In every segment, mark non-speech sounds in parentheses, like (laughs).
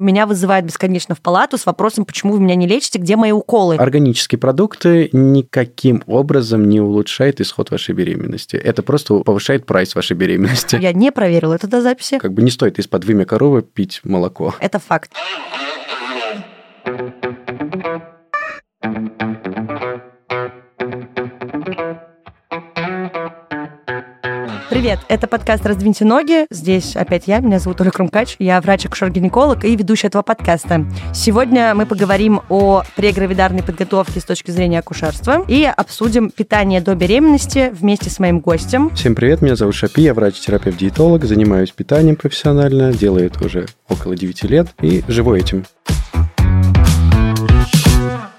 Меня вызывает бесконечно в палату с вопросом, почему вы меня не лечите, где мои уколы. Органические продукты никаким образом не улучшают исход вашей беременности. Это просто повышает прайс вашей беременности. Я не проверила это до записи. Как бы не стоит из-под вымя коровы пить молоко. Это факт. Привет, это подкаст «Раздвиньте ноги». Здесь опять я, меня зовут Оля Крумкач, я врач-акушер-гинеколог и ведущая этого подкаста. Сегодня мы поговорим о прегравидарной подготовке с точки зрения акушерства и обсудим питание до беременности вместе с моим гостем. Всем привет, меня зовут Шапи, я врач-терапевт-диетолог, занимаюсь питанием профессионально, делаю это уже около 9 лет и живу этим.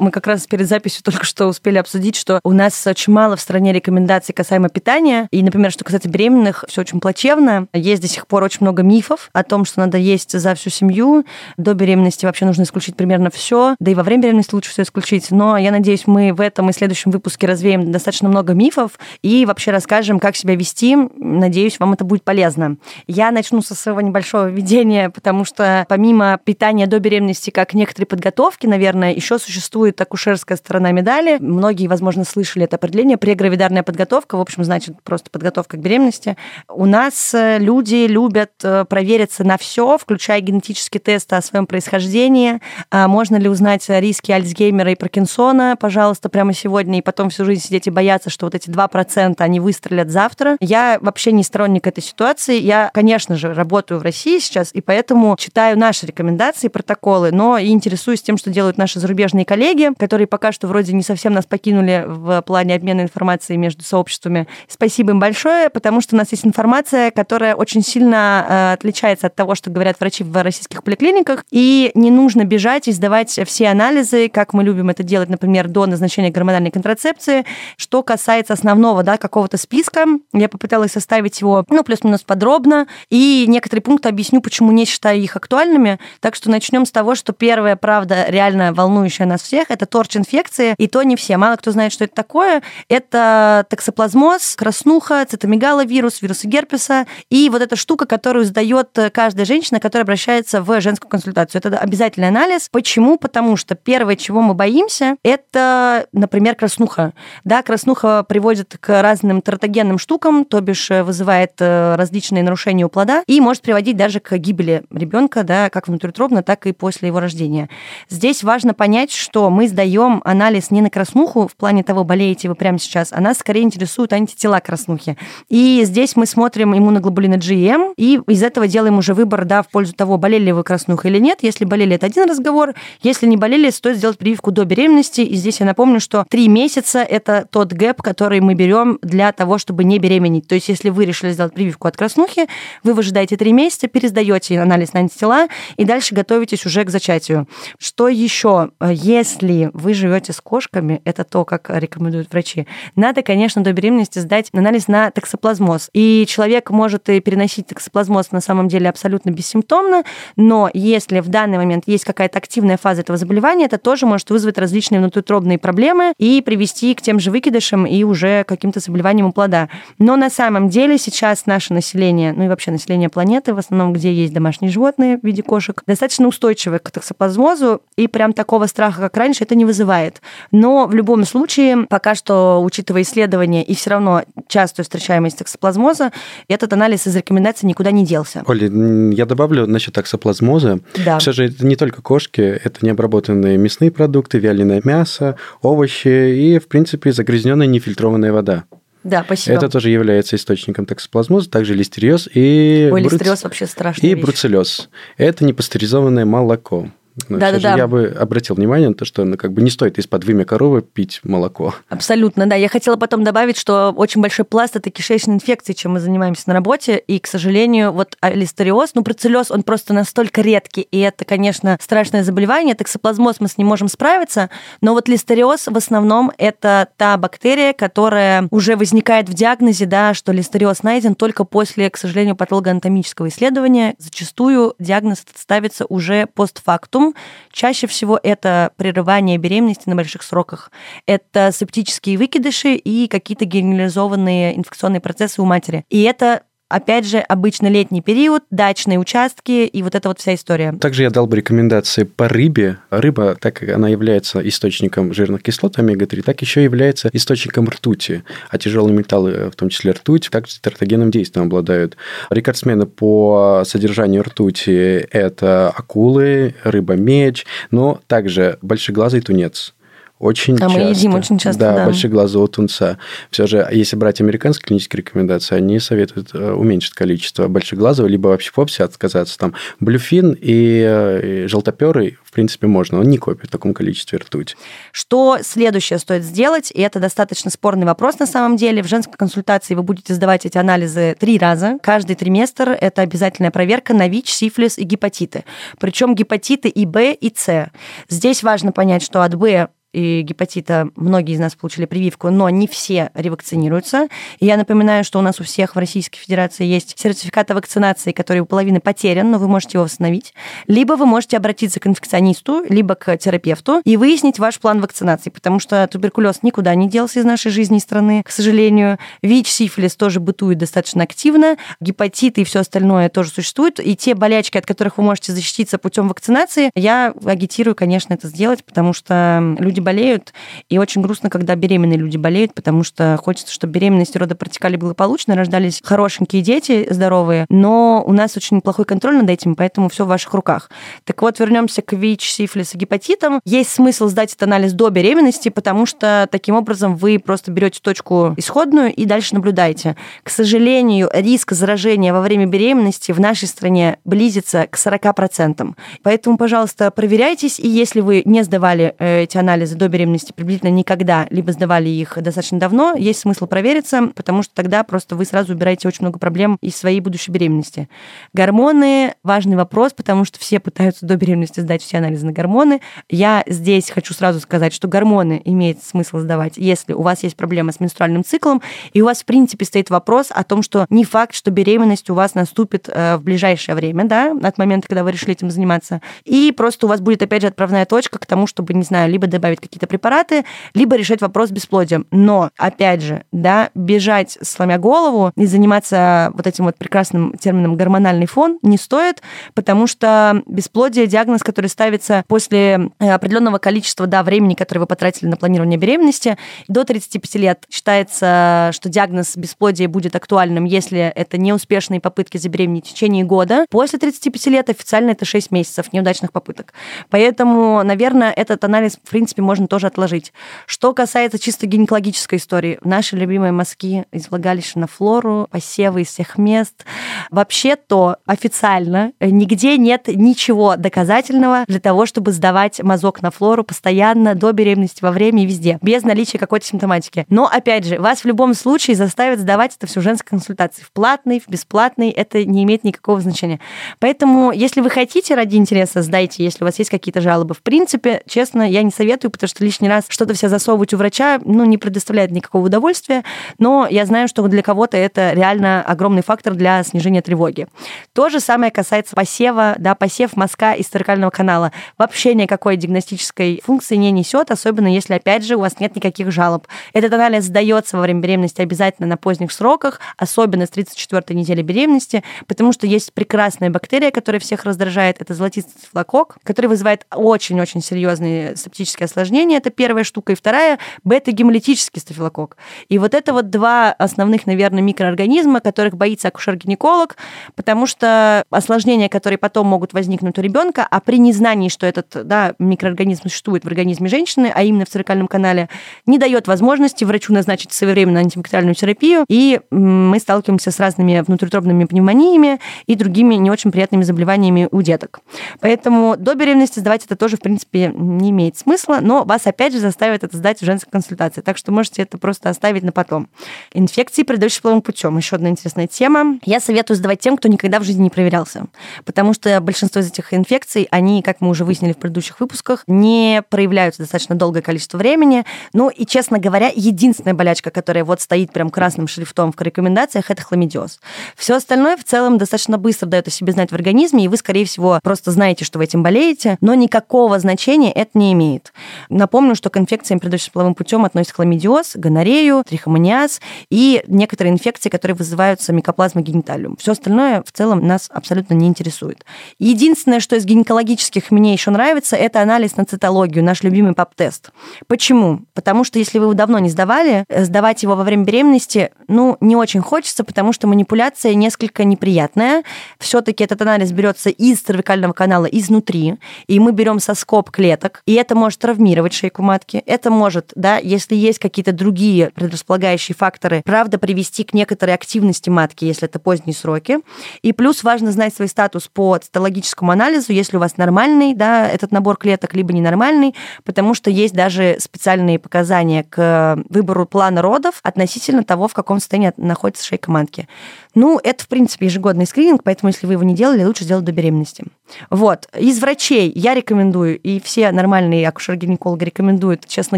Мы как раз перед записью только что успели обсудить, что у нас очень мало в стране рекомендаций касаемо питания. И, например, что касается беременных, все очень плачевно. Есть до сих пор очень много мифов о том, что надо есть за всю семью. До беременности вообще нужно исключить примерно все. Да и во время беременности лучше все исключить. Но я надеюсь, мы в этом и следующем выпуске развеем достаточно много мифов и вообще расскажем, как себя вести. Надеюсь, вам это будет полезно. Я начну со своего небольшого введения, потому что помимо питания до беременности, как некоторые подготовки, наверное, еще существует существует акушерская сторона медали. Многие, возможно, слышали это определение. Прегравидарная подготовка, в общем, значит просто подготовка к беременности. У нас э, люди любят э, провериться на все, включая генетические тесты о своем происхождении. А можно ли узнать риски Альцгеймера и Паркинсона, пожалуйста, прямо сегодня, и потом всю жизнь сидеть и бояться, что вот эти 2% они выстрелят завтра. Я вообще не сторонник этой ситуации. Я, конечно же, работаю в России сейчас, и поэтому читаю наши рекомендации, протоколы, но и интересуюсь тем, что делают наши зарубежные коллеги, коллеги, которые пока что вроде не совсем нас покинули в плане обмена информацией между сообществами. Спасибо им большое, потому что у нас есть информация, которая очень сильно э, отличается от того, что говорят врачи в российских поликлиниках, и не нужно бежать и сдавать все анализы, как мы любим это делать, например, до назначения гормональной контрацепции. Что касается основного, да, какого-то списка, я попыталась составить его, ну, плюс-минус подробно, и некоторые пункты объясню, почему не считаю их актуальными. Так что начнем с того, что первая, правда, реально волнующая нас всех, это торч-инфекции, и то не все. Мало кто знает, что это такое. Это токсоплазмоз, краснуха, цитомегаловирус, вирусы герпеса, и вот эта штука, которую сдает каждая женщина, которая обращается в женскую консультацию. Это обязательный анализ. Почему? Потому что первое, чего мы боимся, это, например, краснуха. Да, краснуха приводит к разным тератогенным штукам, то бишь э, вызывает э, различные нарушения у плода и может приводить даже к гибели ребенка, да, как внутриутробно, так и после его рождения. Здесь важно понять, что мы сдаем анализ не на краснуху в плане того, болеете вы прямо сейчас, а нас скорее интересуют антитела краснухи. И здесь мы смотрим иммуноглобулины GM, и из этого делаем уже выбор, да, в пользу того, болели ли вы краснухой или нет. Если болели, это один разговор. Если не болели, стоит сделать прививку до беременности. И здесь я напомню, что три месяца – это тот гэп, который мы берем для того, чтобы не беременеть. То есть, если вы решили сделать прививку от краснухи, вы выжидаете три месяца, пересдаете анализ на антитела и дальше готовитесь уже к зачатию. Что еще? Если если вы живете с кошками, это то, как рекомендуют врачи, надо, конечно, до беременности сдать анализ на токсоплазмоз. И человек может и переносить токсоплазмоз на самом деле абсолютно бессимптомно, но если в данный момент есть какая-то активная фаза этого заболевания, это тоже может вызвать различные внутриутробные проблемы и привести к тем же выкидышам и уже каким-то заболеваниям у плода. Но на самом деле сейчас наше население, ну и вообще население планеты, в основном, где есть домашние животные в виде кошек, достаточно устойчивы к токсоплазмозу, и прям такого страха, как раньше, это не вызывает. Но в любом случае, пока что, учитывая исследования и все равно частую встречаемость токсоплазмоза, этот анализ из рекомендаций никуда не делся. Оля, я добавлю насчет токсоплазмоза. Да. Все же это не только кошки, это необработанные мясные продукты, вяленое мясо, овощи и, в принципе, загрязненная нефильтрованная вода. Да, спасибо. Это тоже является источником токсоплазмоза, также листериоз и... Ой, бруц... листериоз вообще страшный. И вещь. бруцеллез. Это непастеризованное молоко. Но да, да, да. Я бы обратил внимание на то, что ну, как бы не стоит из-под вымя коровы пить молоко. Абсолютно, да. Я хотела потом добавить, что очень большой пласт это кишечные инфекции, чем мы занимаемся на работе. И, к сожалению, вот листериоз, ну, процеллез, он просто настолько редкий. И это, конечно, страшное заболевание. Токсоплазмоз мы с ним можем справиться. Но вот листериоз в основном это та бактерия, которая уже возникает в диагнозе, да, что листериоз найден только после, к сожалению, патологоанатомического исследования. Зачастую диагноз ставится уже постфактум Чаще всего это прерывание беременности на больших сроках. Это септические выкидыши и какие-то генерализованные инфекционные процессы у матери. И это Опять же, обычно летний период, дачные участки и вот эта вот вся история. Также я дал бы рекомендации по рыбе. Рыба, так как она является источником жирных кислот омега-3, так еще является источником ртути. А тяжелые металлы, в том числе ртуть, также тератогенным действием обладают. Рекордсмены по содержанию ртути – это акулы, рыба-меч, но также большеглазый тунец очень а часто. мы едим очень часто, да. Да, большеглазого тунца. Все же, если брать американские клинические рекомендации, они советуют э, уменьшить количество большеглазого, либо вообще вовсе отказаться. Там блюфин и, э, и желтоперый, в принципе, можно. Он не копит в таком количестве ртуть. Что следующее стоит сделать? И это достаточно спорный вопрос на самом деле. В женской консультации вы будете сдавать эти анализы три раза. Каждый триместр это обязательная проверка на ВИЧ, сифилис и гепатиты. Причем гепатиты и Б, и С. Здесь важно понять, что от Б и гепатита многие из нас получили прививку, но не все ревакцинируются. И я напоминаю, что у нас у всех в Российской Федерации есть сертификат о вакцинации, который у половины потерян, но вы можете его восстановить. Либо вы можете обратиться к инфекционисту, либо к терапевту и выяснить ваш план вакцинации, потому что туберкулез никуда не делся из нашей жизни и страны, к сожалению. ВИЧ, сифилис тоже бытует достаточно активно, гепатиты и все остальное тоже существует. И те болячки, от которых вы можете защититься путем вакцинации, я агитирую, конечно, это сделать, потому что люди болеют, и очень грустно, когда беременные люди болеют, потому что хочется, чтобы беременность и роды протекали благополучно, рождались хорошенькие дети, здоровые, но у нас очень плохой контроль над этим, поэтому все в ваших руках. Так вот, вернемся к ВИЧ, сифилис и гепатитам. Есть смысл сдать этот анализ до беременности, потому что таким образом вы просто берете точку исходную и дальше наблюдаете. К сожалению, риск заражения во время беременности в нашей стране близится к 40%. Поэтому, пожалуйста, проверяйтесь, и если вы не сдавали э, эти анализы до беременности приблизительно никогда, либо сдавали их достаточно давно, есть смысл провериться, потому что тогда просто вы сразу убираете очень много проблем из своей будущей беременности. Гормоны – важный вопрос, потому что все пытаются до беременности сдать все анализы на гормоны. Я здесь хочу сразу сказать, что гормоны имеет смысл сдавать, если у вас есть проблема с менструальным циклом, и у вас, в принципе, стоит вопрос о том, что не факт, что беременность у вас наступит э, в ближайшее время, да, от момента, когда вы решили этим заниматься, и просто у вас будет, опять же, отправная точка к тому, чтобы, не знаю, либо добавить какие-то препараты, либо решать вопрос бесплодием. Но, опять же, да, бежать, сломя голову, и заниматься вот этим вот прекрасным термином гормональный фон не стоит, потому что бесплодие – диагноз, который ставится после э, определенного количества да, времени, которое вы потратили на планирование беременности. До 35 лет считается, что диагноз бесплодия будет актуальным, если это неуспешные попытки забеременеть в течение года. После 35 лет официально это 6 месяцев неудачных попыток. Поэтому, наверное, этот анализ, в принципе, можно можно тоже отложить. Что касается чисто гинекологической истории, наши любимые мазки из влагалища на флору, посевы из всех мест. Вообще-то официально нигде нет ничего доказательного для того, чтобы сдавать мазок на флору постоянно до беременности, во время и везде, без наличия какой-то симптоматики. Но, опять же, вас в любом случае заставят сдавать это все женской консультации. В платной, в бесплатной, это не имеет никакого значения. Поэтому, если вы хотите ради интереса, сдайте, если у вас есть какие-то жалобы. В принципе, честно, я не советую, потому что лишний раз что-то все засовывать у врача, ну, не предоставляет никакого удовольствия, но я знаю, что для кого-то это реально огромный фактор для снижения тревоги. То же самое касается посева, да, посев мазка из церкального канала. Вообще никакой диагностической функции не несет, особенно если, опять же, у вас нет никаких жалоб. Этот анализ сдается во время беременности обязательно на поздних сроках, особенно с 34 недели беременности, потому что есть прекрасная бактерия, которая всех раздражает, это золотистый флокок, который вызывает очень-очень серьезные септические осложнения, осложнения, это первая штука, и вторая – бета-гемолитический стафилококк. И вот это вот два основных, наверное, микроорганизма, которых боится акушер-гинеколог, потому что осложнения, которые потом могут возникнуть у ребенка, а при незнании, что этот да, микроорганизм существует в организме женщины, а именно в церкальном канале, не дает возможности врачу назначить своевременно антибактериальную терапию, и мы сталкиваемся с разными внутриутробными пневмониями и другими не очень приятными заболеваниями у деток. Поэтому до беременности сдавать это тоже, в принципе, не имеет смысла, но вас опять же заставят это сдать в женской консультации. Так что можете это просто оставить на потом. Инфекции, передающие половым путем. Еще одна интересная тема. Я советую сдавать тем, кто никогда в жизни не проверялся. Потому что большинство из этих инфекций, они, как мы уже выяснили в предыдущих выпусках, не проявляются достаточно долгое количество времени. Ну и, честно говоря, единственная болячка, которая вот стоит прям красным шрифтом в рекомендациях, это хламидиоз. Все остальное в целом достаточно быстро дает о себе знать в организме, и вы, скорее всего, просто знаете, что вы этим болеете, но никакого значения это не имеет. Напомню, что к инфекциям, передающимся половым путем, относятся хламидиоз, гонорею, трихомониаз и некоторые инфекции, которые вызываются микоплазмой гениталиум. Все остальное в целом нас абсолютно не интересует. Единственное, что из гинекологических мне еще нравится, это анализ на цитологию, наш любимый ПАП-тест. Почему? Потому что если вы его давно не сдавали, сдавать его во время беременности, ну, не очень хочется, потому что манипуляция несколько неприятная. Все-таки этот анализ берется из цервикального канала изнутри, и мы берем соскоб клеток, и это может травмировать шейку матки. Это может, да, если есть какие-то другие предрасполагающие факторы, правда, привести к некоторой активности матки, если это поздние сроки. И плюс важно знать свой статус по цитологическому анализу, если у вас нормальный, да, этот набор клеток, либо ненормальный, потому что есть даже специальные показания к выбору плана родов относительно того, в каком состоянии находится шейка матки. Ну, это, в принципе, ежегодный скрининг, поэтому, если вы его не делали, лучше сделать до беременности. Вот. Из врачей я рекомендую, и все нормальные акушер-гинекологи рекомендуют, честно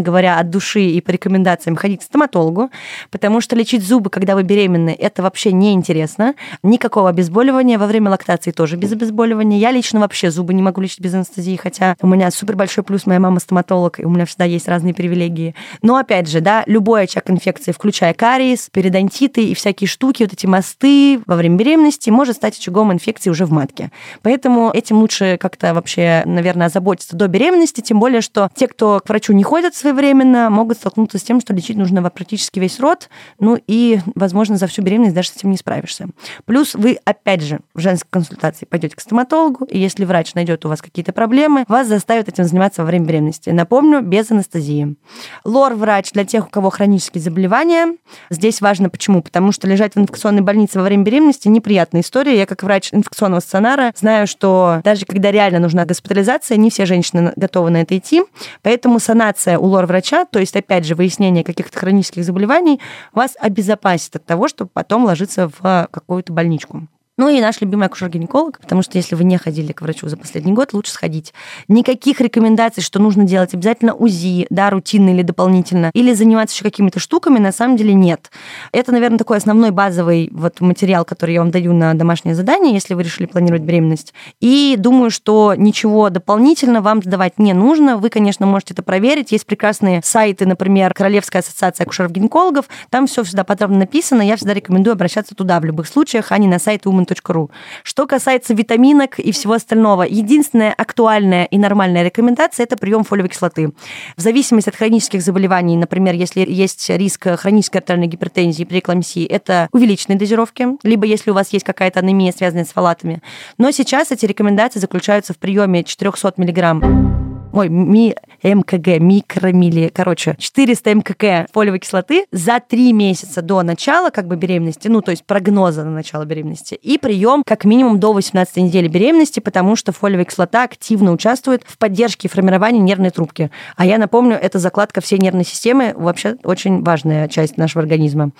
говоря, от души и по рекомендациям ходить к стоматологу, потому что лечить зубы, когда вы беременны, это вообще неинтересно. Никакого обезболивания. Во время лактации тоже без обезболивания. Я лично вообще зубы не могу лечить без анестезии, хотя у меня супер большой плюс, моя мама стоматолог, и у меня всегда есть разные привилегии. Но, опять же, да, любой очаг инфекции, включая кариес, периодонтиты и всякие штуки, вот эти мосты, во время беременности может стать очагом инфекции уже в матке. Поэтому этим лучше как-то вообще, наверное, озаботиться до беременности, тем более, что те, кто к врачу не ходят своевременно, могут столкнуться с тем, что лечить нужно практически весь род, ну и, возможно, за всю беременность даже с этим не справишься. Плюс вы, опять же, в женской консультации пойдете к стоматологу, и если врач найдет у вас какие-то проблемы, вас заставят этим заниматься во время беременности. Напомню, без анестезии. Лор-врач для тех, у кого хронические заболевания. Здесь важно почему? Потому что лежать в инфекционной больнице во время беременности неприятная история. Я как врач инфекционного стационара знаю, что даже когда реально нужна госпитализация, не все женщины готовы на это идти. Поэтому санация у лор-врача, то есть, опять же, выяснение каких-то хронических заболеваний, вас обезопасит от того, чтобы потом ложиться в какую-то больничку. Ну и наш любимый акушер-гинеколог, потому что если вы не ходили к врачу за последний год, лучше сходить. Никаких рекомендаций, что нужно делать обязательно УЗИ, да, рутинно или дополнительно, или заниматься еще какими-то штуками, на самом деле нет. Это, наверное, такой основной базовый вот материал, который я вам даю на домашнее задание, если вы решили планировать беременность. И думаю, что ничего дополнительно вам сдавать не нужно. Вы, конечно, можете это проверить. Есть прекрасные сайты, например, Королевская ассоциация акушеров-гинекологов. Там все всегда подробно написано. Я всегда рекомендую обращаться туда в любых случаях, а не на сайт Woman vitamin.ru. Что касается витаминок и всего остального, единственная актуальная и нормальная рекомендация – это прием фолиевой кислоты. В зависимости от хронических заболеваний, например, если есть риск хронической артериальной гипертензии при эклампсии, это увеличенные дозировки, либо если у вас есть какая-то анемия, связанная с фалатами. Но сейчас эти рекомендации заключаются в приеме 400 миллиграмм ой, ми, МКГ, микромили, короче, 400 МКГ фолиевой кислоты за 3 месяца до начала как бы беременности, ну, то есть прогноза на начало беременности, и прием как минимум до 18 недели беременности, потому что фолиевая кислота активно участвует в поддержке и формировании нервной трубки. А я напомню, это закладка всей нервной системы, вообще очень важная часть нашего организма.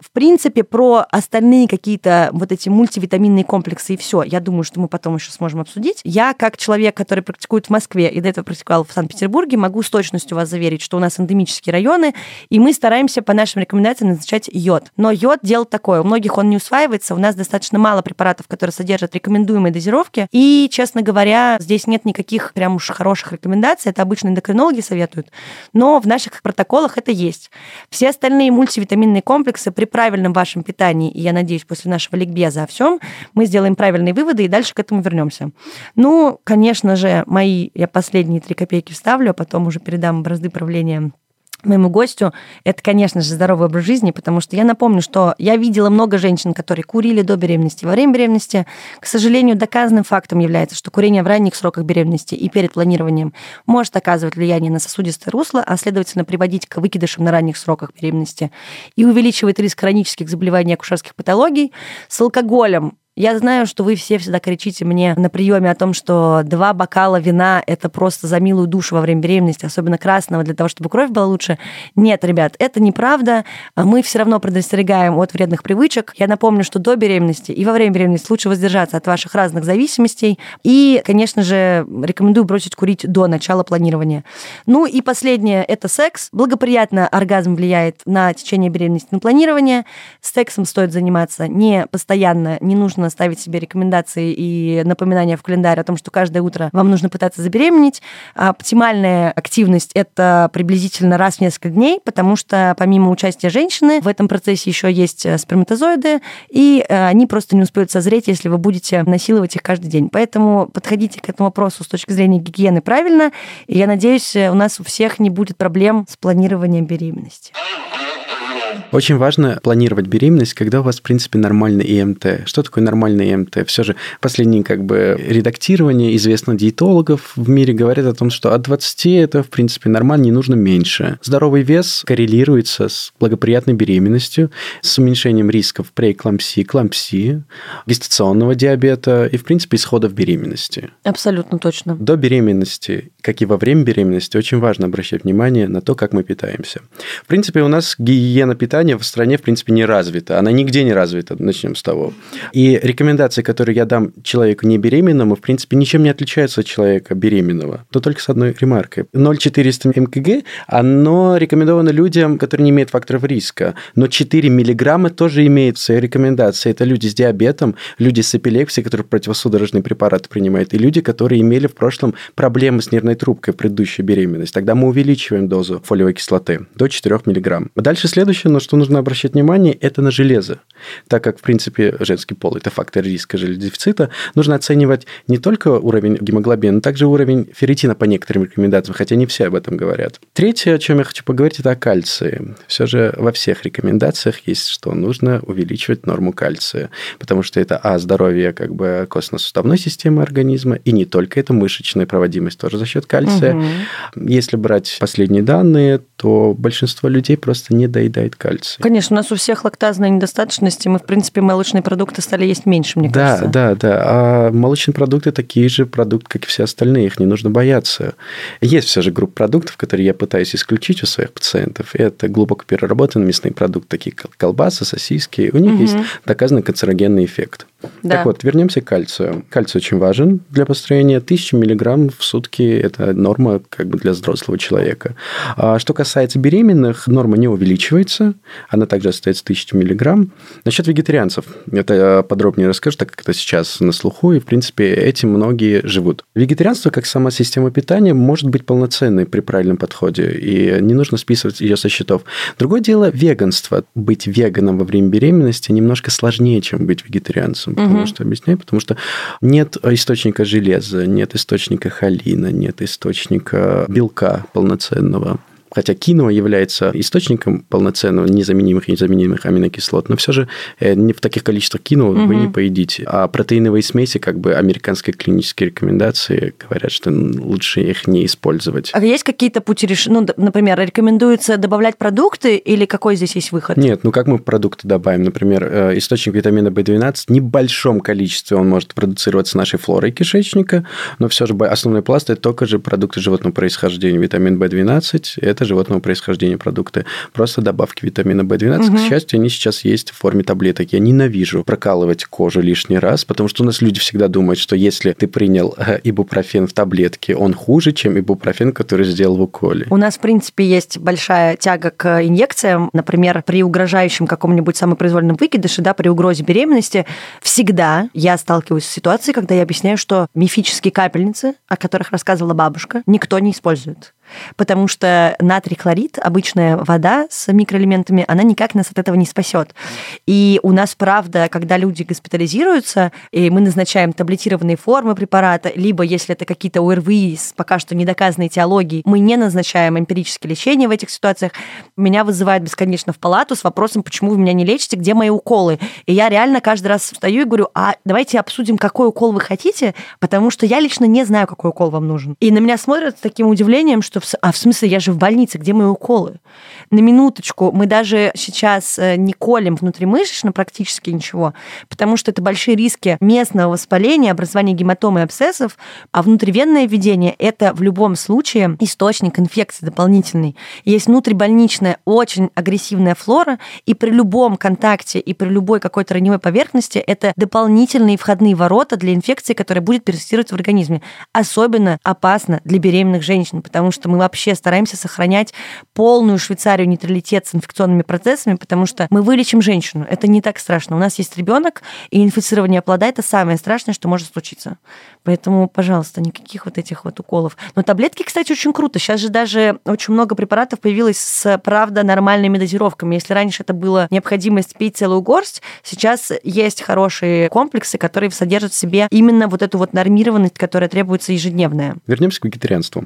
В принципе, про остальные какие-то вот эти мультивитаминные комплексы и все, я думаю, что мы потом еще сможем обсудить. Я, как человек, который практикует в Москве и до этого практиковал в Санкт-Петербурге, могу с точностью вас заверить, что у нас эндемические районы, и мы стараемся по нашим рекомендациям назначать йод. Но йод дело такое, у многих он не усваивается, у нас достаточно мало препаратов, которые содержат рекомендуемые дозировки, и, честно говоря, здесь нет никаких прям уж хороших рекомендаций, это обычно эндокринологи советуют, но в наших протоколах это есть. Все остальные мультивитаминные комплексы при правильном вашем питании, и я надеюсь, после нашего ликбеза о всем, мы сделаем правильные выводы и дальше к этому вернемся. Ну, конечно же, мои, я последние три копейки вставлю, а потом уже передам бразды правления моему гостю, это, конечно же, здоровый образ жизни, потому что я напомню, что я видела много женщин, которые курили до беременности, во время беременности. К сожалению, доказанным фактом является, что курение в ранних сроках беременности и перед планированием может оказывать влияние на сосудистое русло, а следовательно приводить к выкидышам на ранних сроках беременности и увеличивает риск хронических заболеваний акушерских патологий. С алкоголем я знаю, что вы все всегда кричите мне на приеме о том, что два бокала вина – это просто за милую душу во время беременности, особенно красного, для того, чтобы кровь была лучше. Нет, ребят, это неправда. Мы все равно предостерегаем от вредных привычек. Я напомню, что до беременности и во время беременности лучше воздержаться от ваших разных зависимостей. И, конечно же, рекомендую бросить курить до начала планирования. Ну и последнее – это секс. Благоприятно оргазм влияет на течение беременности, на планирование. Сексом стоит заниматься не постоянно, не нужно ставить себе рекомендации и напоминания в календаре о том, что каждое утро вам нужно пытаться забеременеть. А оптимальная активность – это приблизительно раз в несколько дней, потому что помимо участия женщины в этом процессе еще есть э, сперматозоиды, и э, они просто не успеют созреть, если вы будете насиловать их каждый день. Поэтому подходите к этому вопросу с точки зрения гигиены правильно, и я надеюсь, у нас у всех не будет проблем с планированием беременности. Очень важно планировать беременность, когда у вас, в принципе, нормальный ИМТ. Что такое нормальный ИМТ? Все же последние как бы редактирования известных диетологов в мире говорят о том, что от 20 это, в принципе, нормально, не нужно меньше. Здоровый вес коррелируется с благоприятной беременностью, с уменьшением рисков преэклампсии, клампсии, гестационного диабета и, в принципе, исходов беременности. Абсолютно точно. До беременности, как и во время беременности, очень важно обращать внимание на то, как мы питаемся. В принципе, у нас гигиена питания в стране, в принципе, не развита. Она нигде не развита, начнем с того. И рекомендации, которые я дам человеку не беременному, в принципе, ничем не отличаются от человека беременного, но только с одной ремаркой. 0,400 мкг, оно рекомендовано людям, которые не имеют факторов риска, но 4 миллиграмма тоже имеют в своей рекомендации. Это люди с диабетом, люди с эпилепсией, которые противосудорожные препараты принимают, и люди, которые имели в прошлом проблемы с нервной трубкой в предыдущей беременности. Тогда мы увеличиваем дозу фолиевой кислоты до 4 миллиграмм. Дальше следующее на что нужно обращать внимание, это на железо. Так как, в принципе, женский пол – это фактор риска железодефицита, нужно оценивать не только уровень гемоглобина, но также уровень ферритина по некоторым рекомендациям, хотя не все об этом говорят. Третье, о чем я хочу поговорить, это о кальции. Все же во всех рекомендациях есть, что нужно увеличивать норму кальция, потому что это, а, здоровье как бы костно-суставной системы организма, и не только это мышечная проводимость тоже за счет кальция. Угу. Если брать последние данные, то большинство людей просто не доедает кальций. Конечно, у нас у всех лактазная недостаточность, и мы, в принципе, молочные продукты стали есть меньше, мне да, кажется. Да, да, да. А молочные продукты такие же продукты, как и все остальные, их не нужно бояться. Есть все же группа продуктов, которые я пытаюсь исключить у своих пациентов. Это глубоко переработанные мясные продукты, такие как колбасы, сосиски. У них угу. есть доказанный канцерогенный эффект. Да. Так вот, вернемся к кальцию. Кальций очень важен для построения. 1000 миллиграмм в сутки – это норма как бы для взрослого человека. А что касается беременных, норма не увеличивается. Она также остается 1000 миллиграмм. Насчет вегетарианцев. Это я подробнее расскажу, так как это сейчас на слуху. И, в принципе, этим многие живут. Вегетарианство, как сама система питания, может быть полноценной при правильном подходе. И не нужно списывать ее со счетов. Другое дело – веганство. Быть веганом во время беременности немножко сложнее, чем быть вегетарианцем вопросом, потому угу. что объясняю, потому что нет источника железа, нет источника холина, нет источника белка полноценного хотя киноа является источником полноценного незаменимых и незаменимых аминокислот, но все же э, не в таких количествах киноа угу. вы не поедите. А протеиновые смеси, как бы американские клинические рекомендации говорят, что лучше их не использовать. А есть какие-то пути решения? Ну, например, рекомендуется добавлять продукты или какой здесь есть выход? Нет, ну как мы продукты добавим? Например, э, источник витамина В12 в небольшом количестве он может продуцироваться нашей флорой кишечника, но все же основной пласт это только же продукты животного происхождения. Витамин В12 – это это животного происхождения продукты. Просто добавки витамина В12. Угу. К счастью, они сейчас есть в форме таблеток. Я ненавижу прокалывать кожу лишний раз, потому что у нас люди всегда думают, что если ты принял э, ибупрофен в таблетке, он хуже, чем ибупрофен, который сделал в уколе. У нас, в принципе, есть большая тяга к инъекциям. Например, при угрожающем каком-нибудь самопроизвольном выкидыше, да, при угрозе беременности, всегда я сталкиваюсь с ситуацией, когда я объясняю, что мифические капельницы, о которых рассказывала бабушка, никто не использует потому что натрий хлорид, обычная вода с микроэлементами, она никак нас от этого не спасет. И у нас, правда, когда люди госпитализируются, и мы назначаем таблетированные формы препарата, либо если это какие-то ОРВИ с пока что недоказанной этиологией, мы не назначаем эмпирическое лечение в этих ситуациях. Меня вызывают бесконечно в палату с вопросом, почему вы меня не лечите, где мои уколы. И я реально каждый раз встаю и говорю, а давайте обсудим, какой укол вы хотите, потому что я лично не знаю, какой укол вам нужен. И на меня смотрят с таким удивлением, что в, а в смысле, я же в больнице, где мои уколы? На минуточку, мы даже сейчас э, не колем внутримышечно практически ничего, потому что это большие риски местного воспаления, образования гематомы и абсцессов, а внутривенное введение – это в любом случае источник инфекции дополнительный. Есть внутрибольничная очень агрессивная флора, и при любом контакте, и при любой какой-то раневой поверхности это дополнительные входные ворота для инфекции, которая будет персистировать в организме. Особенно опасно для беременных женщин, потому что мы вообще стараемся сохранять полную Швейцарию нейтралитет с инфекционными процессами, потому что мы вылечим женщину. Это не так страшно. У нас есть ребенок, и инфицирование плода это самое страшное, что может случиться. Поэтому, пожалуйста, никаких вот этих вот уколов. Но таблетки, кстати, очень круто. Сейчас же даже очень много препаратов появилось с, правда, нормальными дозировками. Если раньше это была необходимость пить целую горсть, сейчас есть хорошие комплексы, которые содержат в себе именно вот эту вот нормированность, которая требуется ежедневная. Вернемся к вегетарианству.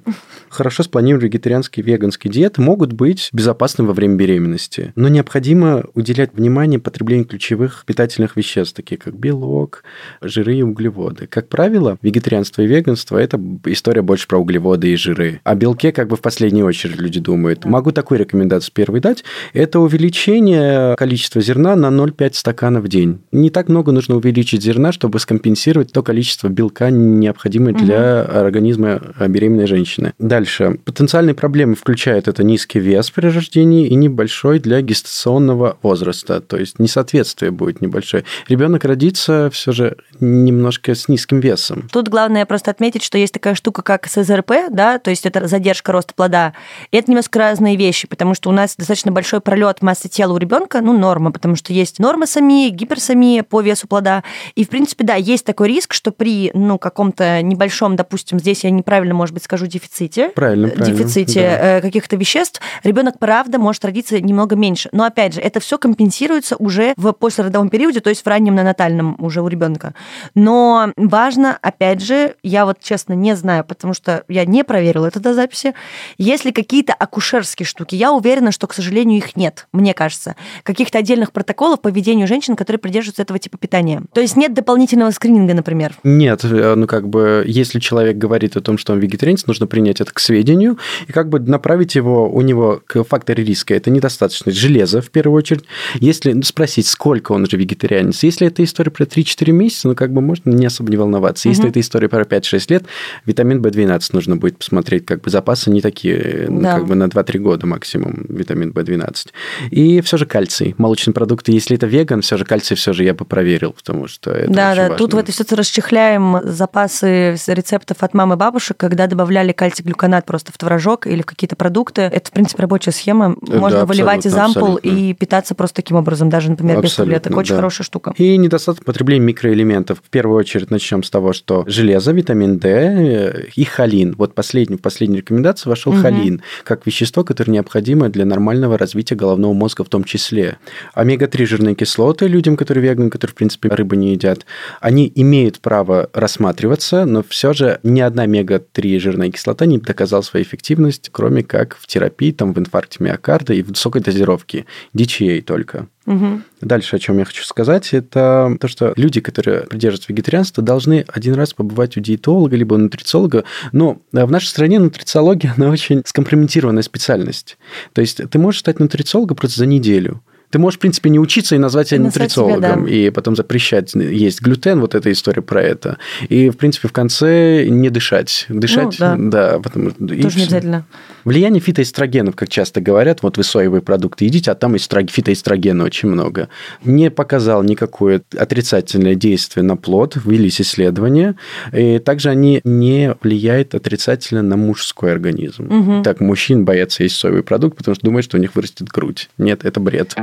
Хорошо спланированные вегетарианские и веганские диеты могут быть безопасны во время беременности, но необходимо уделять внимание потреблению ключевых питательных веществ, такие как белок, жиры и углеводы. Как правило, вегетарианство и веганство – это история больше про углеводы и жиры. О белке как бы в последнюю очередь люди думают. Могу такую рекомендацию первый дать. Это увеличение количества зерна на 0,5 стакана в день. Не так много нужно увеличить зерна, чтобы скомпенсировать то количество белка, необходимое для угу. организма беременной женщины. Дальше. Потенциальные проблемы включают это низкий вес при рождении и небольшой для гестационного возраста. То есть несоответствие будет небольшое. Ребенок родится все же немножко с низким весом. Тут главное просто отметить, что есть такая штука, как СЗРП, да, то есть это задержка роста плода. И это немножко разные вещи, потому что у нас достаточно большой пролет массы тела у ребенка, ну, норма, потому что есть нормосомия, гиперсомия по весу плода. И, в принципе, да, есть такой риск, что при, ну, каком-то небольшом, допустим, здесь я неправильно, может быть, скажу, дефиците, правильно, правильно, дефиците да. Э, каких-то веществ, ребенок, правда, может родиться немного меньше. Но, опять же, это все компенсируется уже в послеродовом периоде, то есть в раннем нанатальном уже у ребенка. Но важно, опять же, я вот честно не знаю, потому что я не проверила это до записи, если какие-то акушерские штуки, я уверена, что, к сожалению, их нет, мне кажется. Каких-то отдельных протоколов по ведению женщин, которые придерживаются этого типа питания. То есть нет дополнительного скрининга, например? Нет, э, ну как бы, если человек говорит о том, что он вегетарианец, нужно принять это к сведению и как бы направить его, у него к факторе риска. Это недостаточно железа, в первую очередь. Если ну, спросить, сколько он же вегетарианец, если это история про 3-4 месяца, ну как бы можно не особо не волноваться. Если угу. это история про 5-6 лет, витамин В12 нужно будет посмотреть, как бы запасы не такие, ну, да. как бы на 2-3 года максимум витамин В12. И все же кальций. Молочные продукты, если это веган, все же кальций все же я бы проверил, потому что это Да, да, важно. тут в этой ситуации расчехляем запасы рецептов от мамы и бабушек, когда добавляли кальций-глюконат просто в творожок или в какие-то продукты. Это, в принципе, рабочая схема. Можно да, выливать из ампул абсолютно. и питаться просто таким образом, даже, например, без таблеток. Очень да. хорошая штука. И недостаток потребления микроэлементов. В первую очередь начнем с того, что железо, витамин D э, и холин. Вот последний, в последней рекомендации вошел угу. холин, как вещество, которое необходимо для нормального развития головного мозга в том числе. Омега-3 жирные кислоты людям, которые веганы, которые, в принципе, рыбы не едят, они имеют право рассматриваться, но все же ни одна омега-3 жирная кислота не доказала свою эффективность, кроме как в терапии, там, в инфаркте миокарда и в высокой дозировке. DHA только. Угу. Дальше, о чем я хочу сказать, это то, что люди, которые придерживаются вегетарианства, должны один раз побывать у диетолога либо у нутрициолога. Но в нашей стране нутрициология, (laughs) она очень скомпрометированная специальность. То есть ты можешь стать нутрициологом просто за неделю. Ты можешь, в принципе, не учиться и назвать себя нутрициологом, себя, да. и потом запрещать есть глютен, вот эта история про это. И, в принципе, в конце не дышать. Дышать, ну, да. да потому, Тоже не обязательно. Влияние фитоэстрогенов, как часто говорят, вот вы соевые продукты едите, а там фитоэстрогена очень много. Не показал никакое отрицательное действие на плод, велись исследования. И также они не влияют отрицательно на мужской организм. Угу. Так, мужчин боятся есть соевый продукт, потому что думают, что у них вырастет грудь. Нет, это бред.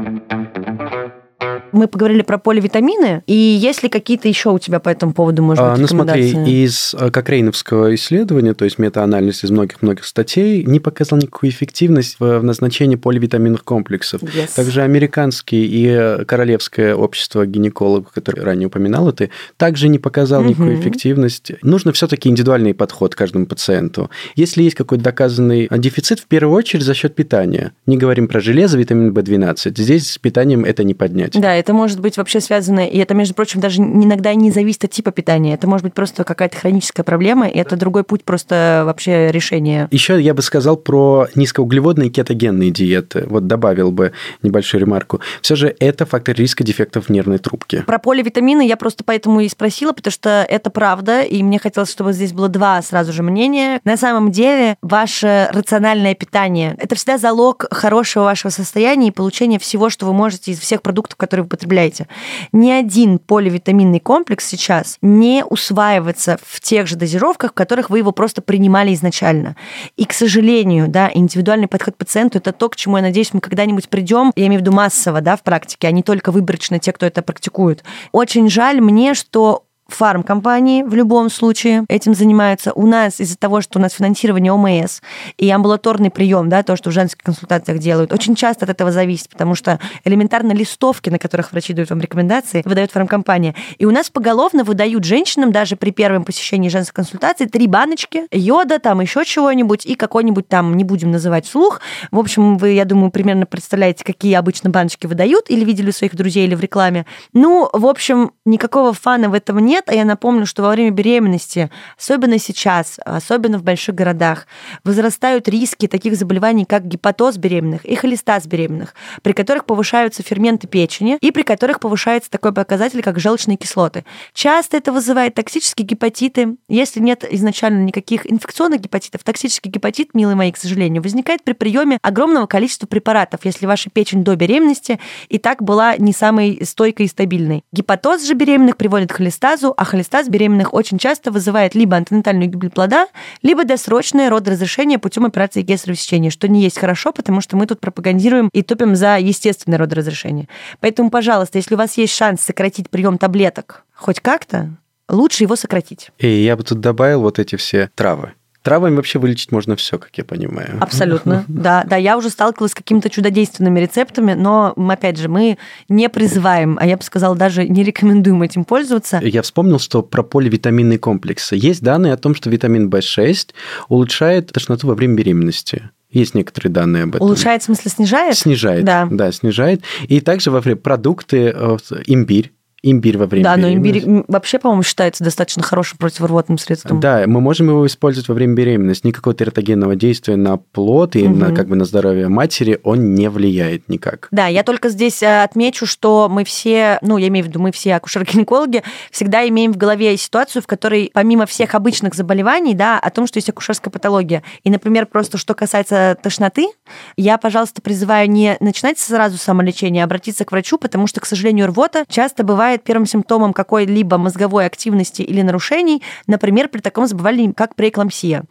Мы поговорили про поливитамины, и есть ли какие-то еще у тебя по этому поводу, может быть, а, Ну смотри, из э, Кокрейновского исследования, то есть метаанализ из многих-многих статей, не показал никакую эффективность в назначении поливитаминных комплексов. Yes. Также американский и Королевское общество гинекологов, которое ранее упоминал ты, также не показал никакую угу. эффективность. Нужно все-таки индивидуальный подход к каждому пациенту. Если есть какой-то доказанный дефицит, в первую очередь за счет питания. Не говорим про железо, витамин В12. Здесь с питанием это не поднять. Да, это может быть вообще связано, и это, между прочим, даже иногда не зависит от типа питания. Это может быть просто какая-то хроническая проблема, и это другой путь просто вообще решения. Еще я бы сказал про низкоуглеводные кетогенные диеты. Вот добавил бы небольшую ремарку. Все же это фактор риска дефектов в нервной трубке. Про поливитамины я просто поэтому и спросила, потому что это правда, и мне хотелось, чтобы здесь было два сразу же мнения. На самом деле, ваше рациональное питание – это всегда залог хорошего вашего состояния и получения всего, что вы можете из всех продуктов, которые употребляете, ни один поливитаминный комплекс сейчас не усваивается в тех же дозировках, в которых вы его просто принимали изначально. И, к сожалению, да, индивидуальный подход к пациенту – это то, к чему, я надеюсь, мы когда-нибудь придем, я имею в виду массово, да, в практике, а не только выборочно те, кто это практикует. Очень жаль мне, что фармкомпании в любом случае этим занимаются. У нас из-за того, что у нас финансирование ОМС и амбулаторный прием, да, то, что в женских консультациях делают, очень часто от этого зависит, потому что элементарно листовки, на которых врачи дают вам рекомендации, выдает фармкомпания. И у нас поголовно выдают женщинам даже при первом посещении женской консультации три баночки йода, там еще чего-нибудь и какой-нибудь там, не будем называть слух. В общем, вы, я думаю, примерно представляете, какие обычно баночки выдают или видели у своих друзей или в рекламе. Ну, в общем, никакого фана в этом нет, а я напомню, что во время беременности, особенно сейчас, особенно в больших городах, возрастают риски таких заболеваний, как гепатоз беременных и холестаз беременных, при которых повышаются ферменты печени и при которых повышается такой показатель, как желчные кислоты. Часто это вызывает токсические гепатиты. Если нет изначально никаких инфекционных гепатитов, токсический гепатит, милые мои, к сожалению, возникает при приеме огромного количества препаратов, если ваша печень до беременности и так была не самой стойкой и стабильной. Гепатоз же беременных приводит к холестазу, а холестаз беременных очень часто вызывает либо антенатальную гибель плода, либо досрочное родоразрешение путем операции кесарево сечения, что не есть хорошо, потому что мы тут пропагандируем и топим за естественное родоразрешение. Поэтому, пожалуйста, если у вас есть шанс сократить прием таблеток хоть как-то, лучше его сократить. И я бы тут добавил вот эти все травы. Травами вообще вылечить можно все, как я понимаю. Абсолютно, (laughs) да. Да, я уже сталкивалась с какими-то чудодейственными рецептами, но, опять же, мы не призываем, а я бы сказала, даже не рекомендуем этим пользоваться. Я вспомнил, что про поливитаминные комплексы. Есть данные о том, что витамин В6 улучшает тошноту во время беременности. Есть некоторые данные об этом. Улучшает, в смысле, снижает? Снижает, да, да снижает. И также во время продукты, э, имбирь, имбирь во время Да, но имбирь вообще, по-моему, считается достаточно хорошим противорвотным средством. Да, мы можем его использовать во время беременности. Никакого тератогенного действия на плод и угу. на, как бы, на здоровье матери он не влияет никак. Да, я только здесь э, отмечу, что мы все, ну, я имею в виду, мы все акушер-гинекологи, всегда имеем в голове ситуацию, в которой помимо всех обычных заболеваний, да, о том, что есть акушерская патология. И, например, просто что касается тошноты, я, пожалуйста, призываю не начинать сразу самолечение, а обратиться к врачу, потому что, к сожалению, рвота часто бывает бывает первым симптомом какой-либо мозговой активности или нарушений, например, при таком заболевании, как преэклампсия.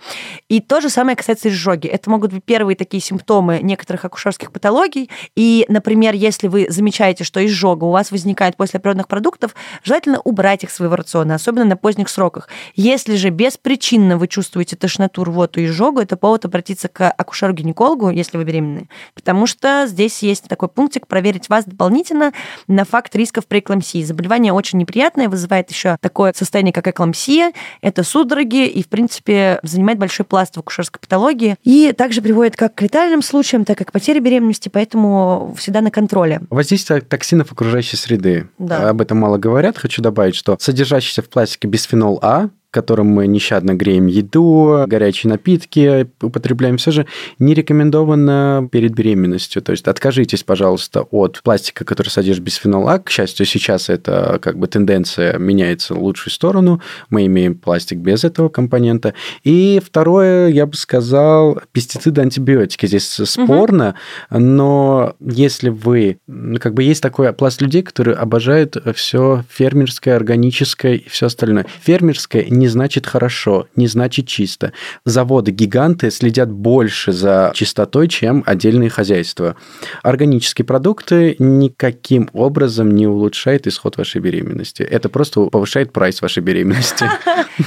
И то же самое касается изжоги. Это могут быть первые такие симптомы некоторых акушерских патологий. И, например, если вы замечаете, что изжога у вас возникает после природных продуктов, желательно убрать их из своего рациона, особенно на поздних сроках. Если же беспричинно вы чувствуете тошноту, рвоту и изжогу, это повод обратиться к акушеру-гинекологу, если вы беременны, потому что здесь есть такой пунктик проверить вас дополнительно на факт рисков преэклампсии Заболевание очень неприятное, вызывает еще такое состояние, как эклампсия. Это судороги и, в принципе, занимает большой пласт в акушерской патологии. И также приводит как к летальным случаям, так и к потере беременности, поэтому всегда на контроле. Воздействие токсинов окружающей среды. Да. Об этом мало говорят. Хочу добавить, что содержащийся в пластике бисфенол А которым мы нещадно греем еду, горячие напитки употребляем, все же не рекомендовано перед беременностью. То есть откажитесь, пожалуйста, от пластика, который содержит бисфенол А. К счастью, сейчас это как бы тенденция меняется в лучшую сторону. Мы имеем пластик без этого компонента. И второе, я бы сказал, пестициды, антибиотики. Здесь спорно, угу. но если вы... Как бы есть такой пласт людей, которые обожают все фермерское, органическое и все остальное. Фермерское не значит хорошо, не значит чисто. Заводы-гиганты следят больше за чистотой, чем отдельные хозяйства. Органические продукты никаким образом не улучшают исход вашей беременности. Это просто повышает прайс вашей беременности. (laughs)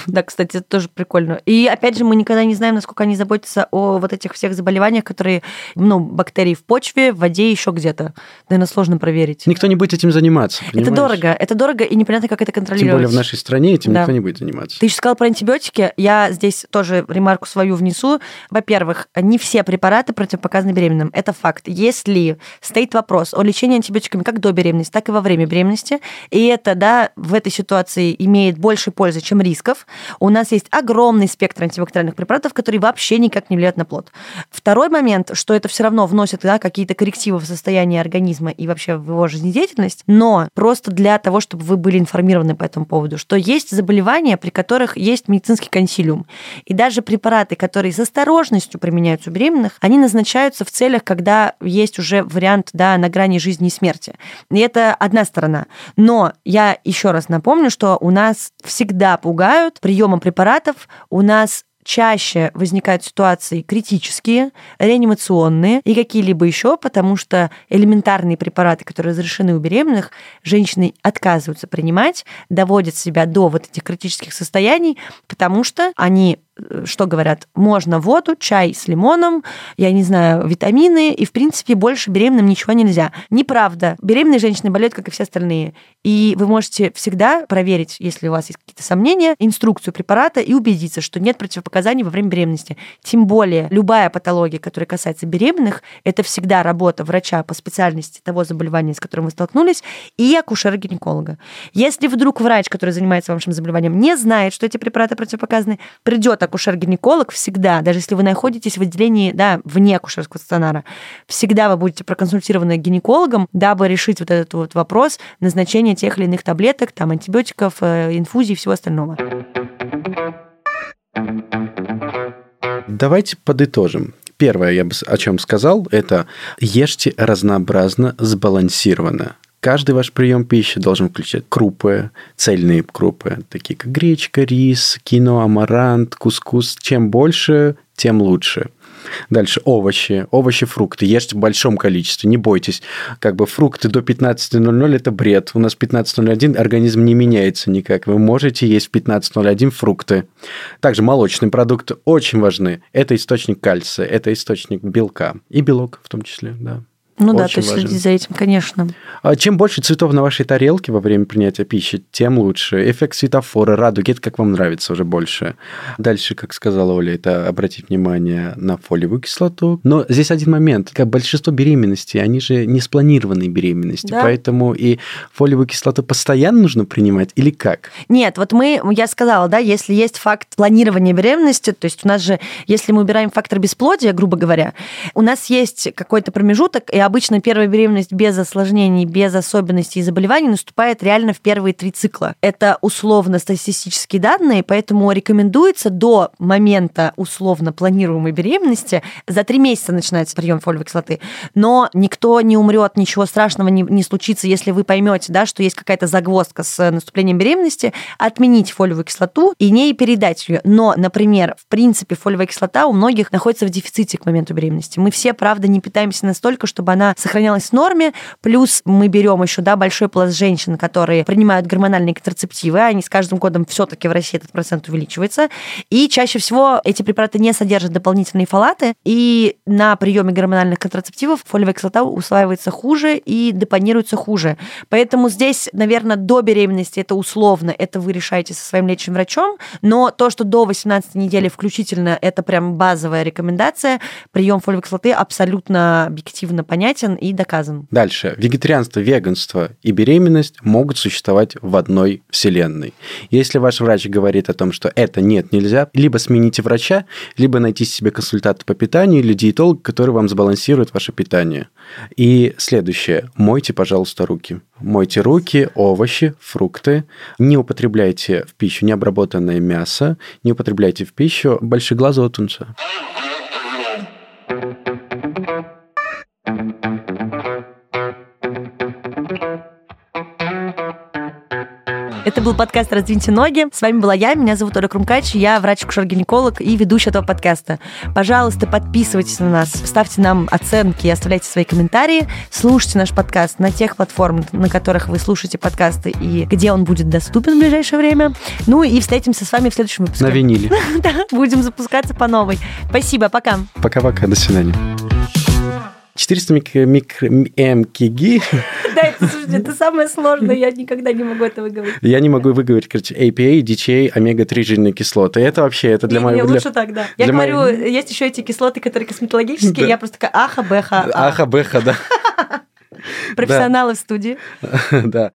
Да, кстати, это тоже прикольно. И опять же, мы никогда не знаем, насколько они заботятся о вот этих всех заболеваниях, которые, ну, бактерии в почве, в воде, еще где-то. Наверное, сложно проверить. Никто не будет этим заниматься. Это дорого. Это дорого, и непонятно, как это контролировать. Тем более в нашей стране этим никто не будет заниматься. Ты еще сказал про антибиотики. Я здесь тоже ремарку свою внесу. Во-первых, не все препараты противопоказаны беременным. Это факт. Если стоит вопрос о лечении антибиотиками как до беременности, так и во время беременности, и это, да, в этой ситуации имеет больше пользы, чем рисков, у нас есть огромный спектр антибактериальных препаратов, которые вообще никак не влияют на плод. Второй момент, что это все равно вносит да, какие-то коррективы в состояние организма и вообще в его жизнедеятельность, но просто для того, чтобы вы были информированы по этому поводу, что есть заболевания, при которых которых есть медицинский консилиум. И даже препараты, которые с осторожностью применяются у беременных, они назначаются в целях, когда есть уже вариант да, на грани жизни и смерти. И это одна сторона. Но я еще раз напомню, что у нас всегда пугают приемом препаратов, у нас чаще возникают ситуации критические, реанимационные и какие-либо еще, потому что элементарные препараты, которые разрешены у беременных, женщины отказываются принимать, доводят себя до вот этих критических состояний, потому что они что говорят, можно воду, чай с лимоном, я не знаю, витамины, и, в принципе, больше беременным ничего нельзя. Неправда. Беременные женщины болеют, как и все остальные. И вы можете всегда проверить, если у вас есть какие-то сомнения, инструкцию препарата и убедиться, что нет противопоказаний во время беременности. Тем более, любая патология, которая касается беременных, это всегда работа врача по специальности того заболевания, с которым вы столкнулись, и акушера-гинеколога. Если вдруг врач, который занимается вашим заболеванием, не знает, что эти препараты противопоказаны, придет акушер-гинеколог всегда, даже если вы находитесь в отделении, да, вне акушерского стационара, всегда вы будете проконсультированы гинекологом, дабы решить вот этот вот вопрос назначения тех или иных таблеток, там, антибиотиков, э, инфузий и всего остального. Давайте подытожим. Первое, я бы о чем сказал, это ешьте разнообразно, сбалансированно. Каждый ваш прием пищи должен включать крупы, цельные крупы, такие как гречка, рис, кино, амарант, кускус. Чем больше, тем лучше. Дальше овощи, овощи, фрукты. Ешьте в большом количестве, не бойтесь. Как бы фрукты до 15.00 это бред. У нас 15.01 организм не меняется никак. Вы можете есть в 15.01 фрукты. Также молочные продукты очень важны. Это источник кальция, это источник белка и белок в том числе, да. Ну Очень да, то есть важен. следить за этим, конечно. А чем больше цветов на вашей тарелке во время принятия пищи, тем лучше. Эффект светофора, радуги, это как вам нравится уже больше. Дальше, как сказала Оля, это обратить внимание на фолиевую кислоту. Но здесь один момент. Как большинство беременностей, они же не спланированные беременности, да? поэтому и фолиевую кислоту постоянно нужно принимать или как? Нет, вот мы, я сказала, да, если есть факт планирования беременности, то есть у нас же, если мы убираем фактор бесплодия, грубо говоря, у нас есть какой-то промежуток, и обычно первая беременность без осложнений, без особенностей и заболеваний наступает реально в первые три цикла. Это условно статистические данные, поэтому рекомендуется до момента условно планируемой беременности за три месяца начинается прием фолиевой кислоты. Но никто не умрет, ничего страшного не, не случится, если вы поймете, да, что есть какая-то загвоздка с наступлением беременности, отменить фолиевую кислоту и не передать ее. Но, например, в принципе, фолиевая кислота у многих находится в дефиците к моменту беременности. Мы все, правда, не питаемся настолько, чтобы она сохранялась в норме. Плюс мы берем еще да, большой пласт женщин, которые принимают гормональные контрацептивы. Они с каждым годом все-таки в России этот процент увеличивается. И чаще всего эти препараты не содержат дополнительные фолаты. И на приеме гормональных контрацептивов фолиевая кислота усваивается хуже и депонируется хуже. Поэтому здесь, наверное, до беременности это условно, это вы решаете со своим лечащим врачом, но то, что до 18 недели включительно, это прям базовая рекомендация. Прием фолиевой кислоты абсолютно объективно понятен понятен и доказан. Дальше. Вегетарианство, веганство и беременность могут существовать в одной вселенной. Если ваш врач говорит о том, что это нет, нельзя, либо смените врача, либо найти себе консультанта по питанию или диетолог, который вам сбалансирует ваше питание. И следующее. Мойте, пожалуйста, руки. Мойте руки, овощи, фрукты. Не употребляйте в пищу необработанное мясо, не употребляйте в пищу большеглазого тунца. Это был подкаст «Раздвиньте ноги». С вами была я, меня зовут Оля Крумкач, я врач-акушер-гинеколог и ведущая этого подкаста. Пожалуйста, подписывайтесь на нас, ставьте нам оценки, оставляйте свои комментарии, слушайте наш подкаст на тех платформах, на которых вы слушаете подкасты и где он будет доступен в ближайшее время. Ну и встретимся с вами в следующем выпуске. На виниле. (laughs) Да, будем запускаться по новой. Спасибо, пока. Пока-пока, до свидания. 400 микро, микро, мкг. (laughs) Да, это, слушайте, это самое сложное, я никогда не могу это выговорить. Я не могу выговорить, короче, APA, DHA, омега-3 жирные кислоты. Это вообще, это для моего... Лучше так, да. Я говорю, есть еще эти кислоты, которые косметологические, я просто такая аха, бэха. Аха, бэха, да. (laughs) Профессионалы в студии. (laughs) Да.